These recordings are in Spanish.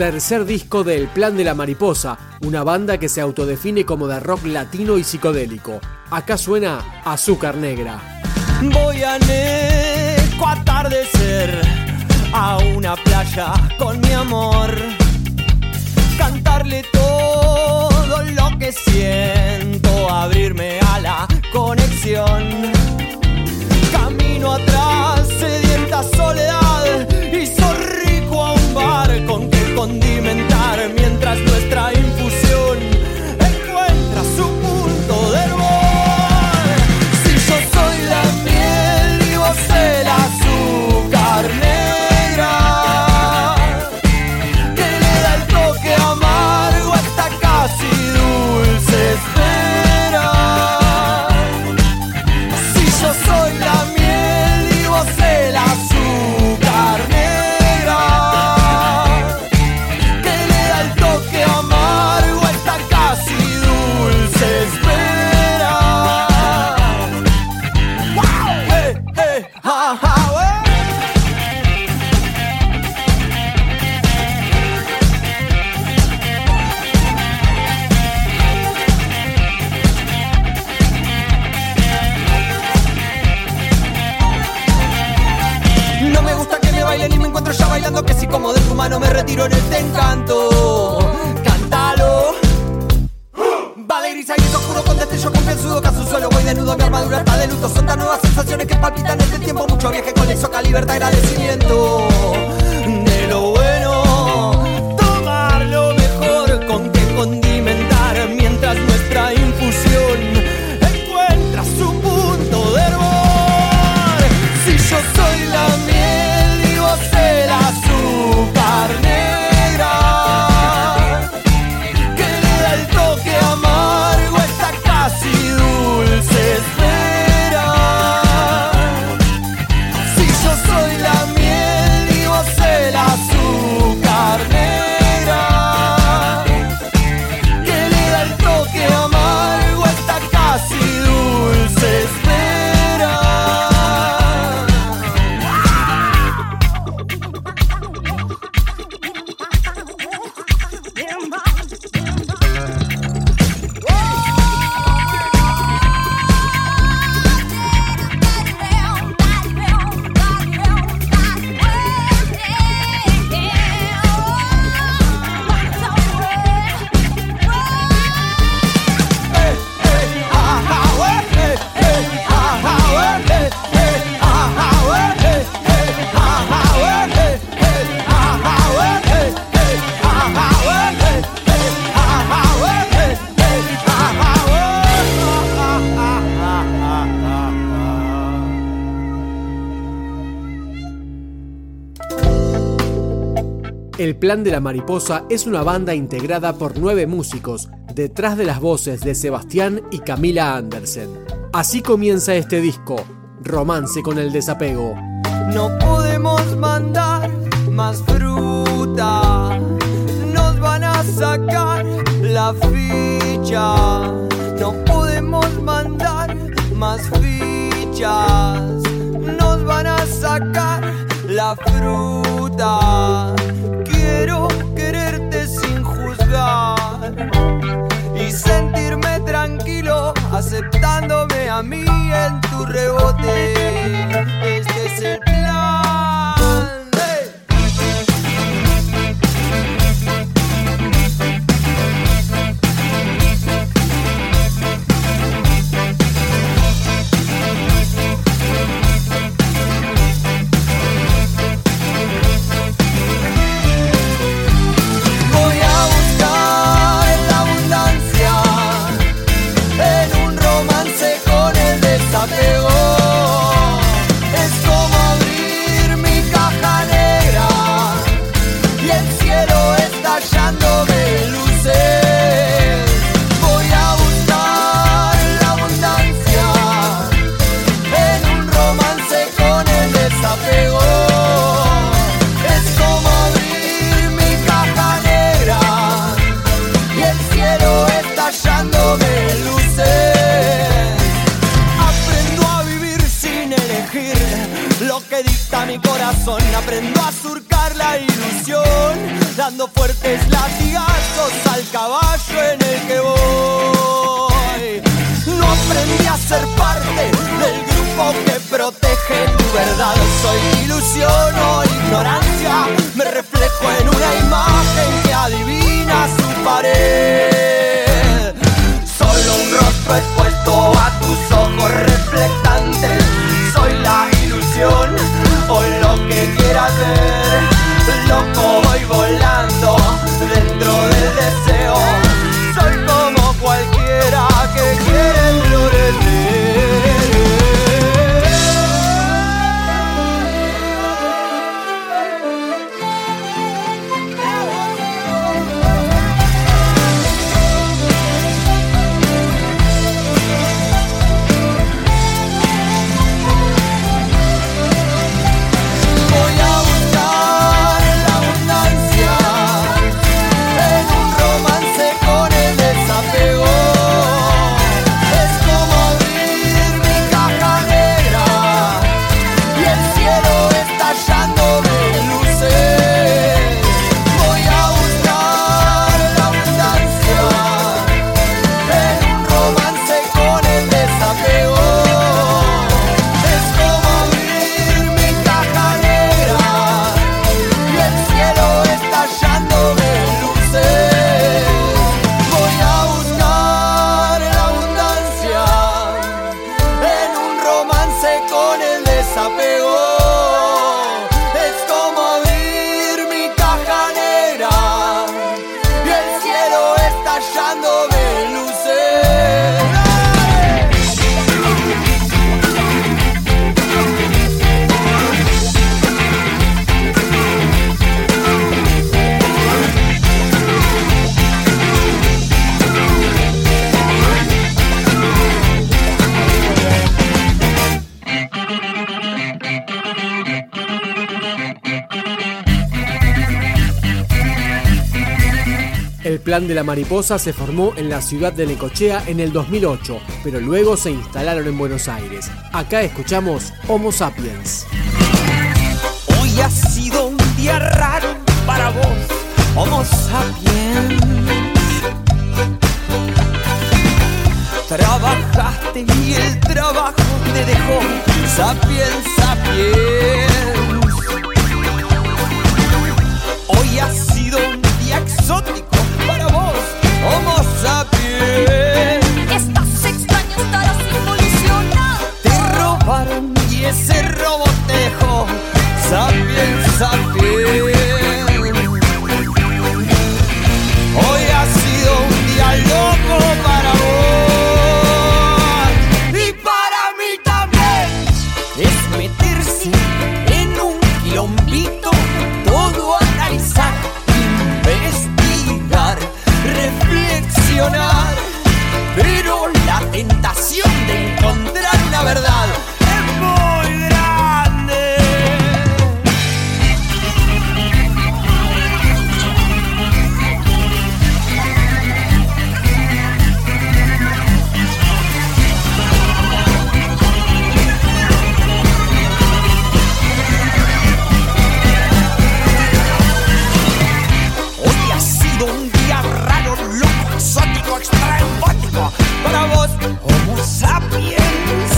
tercer disco de El Plan de la Mariposa, una banda que se autodefine como de rock latino y psicodélico. Acá suena Azúcar Negra. Voy a Neco atardecer a una playa con mi amor. Cantarle todo lo que siento, abrirme este encanto. Cántalo. Vale gris y es oscuro con destello con piel sudo caso suelo Voy desnudo, mi armadura está de luto Son tan nuevas sensaciones que palpitan el tiempo Mucho viaje con soca, libertad, agradecimiento El Plan de la Mariposa es una banda integrada por nueve músicos, detrás de las voces de Sebastián y Camila Andersen. Así comienza este disco, Romance con el desapego. No podemos mandar más fruta. Nos van a sacar la ficha. No podemos mandar más fichas. Nos van a sacar la fruta. Y sentirme tranquilo aceptándome a mí en tu rebote. Aprendo a surcar la ilusión, dando fuertes latigazos al caballo en el que voy. No aprendí a ser parte del grupo que protege tu verdad. Soy ilusión o ignorancia, me reflejo en una imagen que adivina su pared. Plan de la mariposa se formó en la ciudad de Necochea en el 2008, pero luego se instalaron en Buenos Aires. Acá escuchamos Homo Sapiens. Hoy ha sido un día raro para vos, Homo sapiens. Trabajaste y el trabajo te dejó sapiens, sapiens. para vos, Homo sapiens.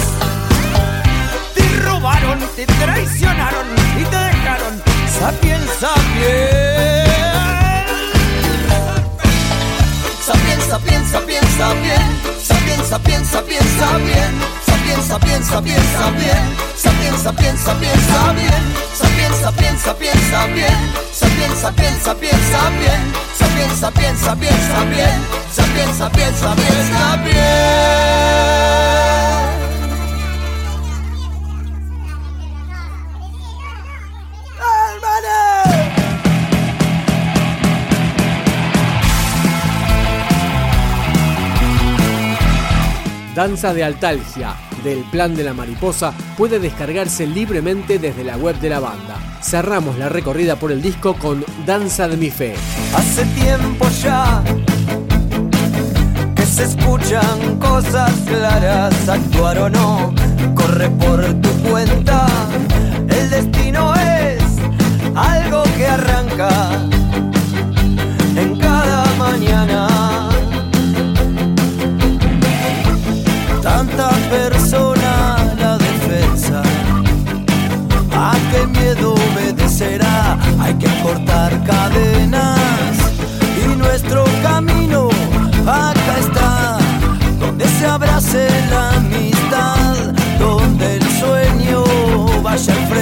Te robaron, te traicionaron y te dejaron sapiens, sapiens. Sapiens, sapiens, sapiens, sapiens. Sapiens, sapiens, sapiens, sapiens piensa, piensa, piensa bien. Piensa, piensa, piensa bien. Piensa, piensa, piensa bien. Piensa, piensa, piensa bien. piensa, piensa, piensa bien, piensa, piensa, piensa bien. Danza de Altalgia del Plan de la Mariposa puede descargarse libremente desde la web de la banda. Cerramos la recorrida por el disco con Danza de mi Fe. Hace tiempo ya que se escuchan cosas claras, actuar o no, corre por tu cuenta. El destino es algo que arranca en cada mañana. tantas personas la defensa. ¿A qué miedo obedecerá? Hay que cortar cadenas y nuestro camino acá está, donde se abrace la amistad, donde el sueño vaya al frente.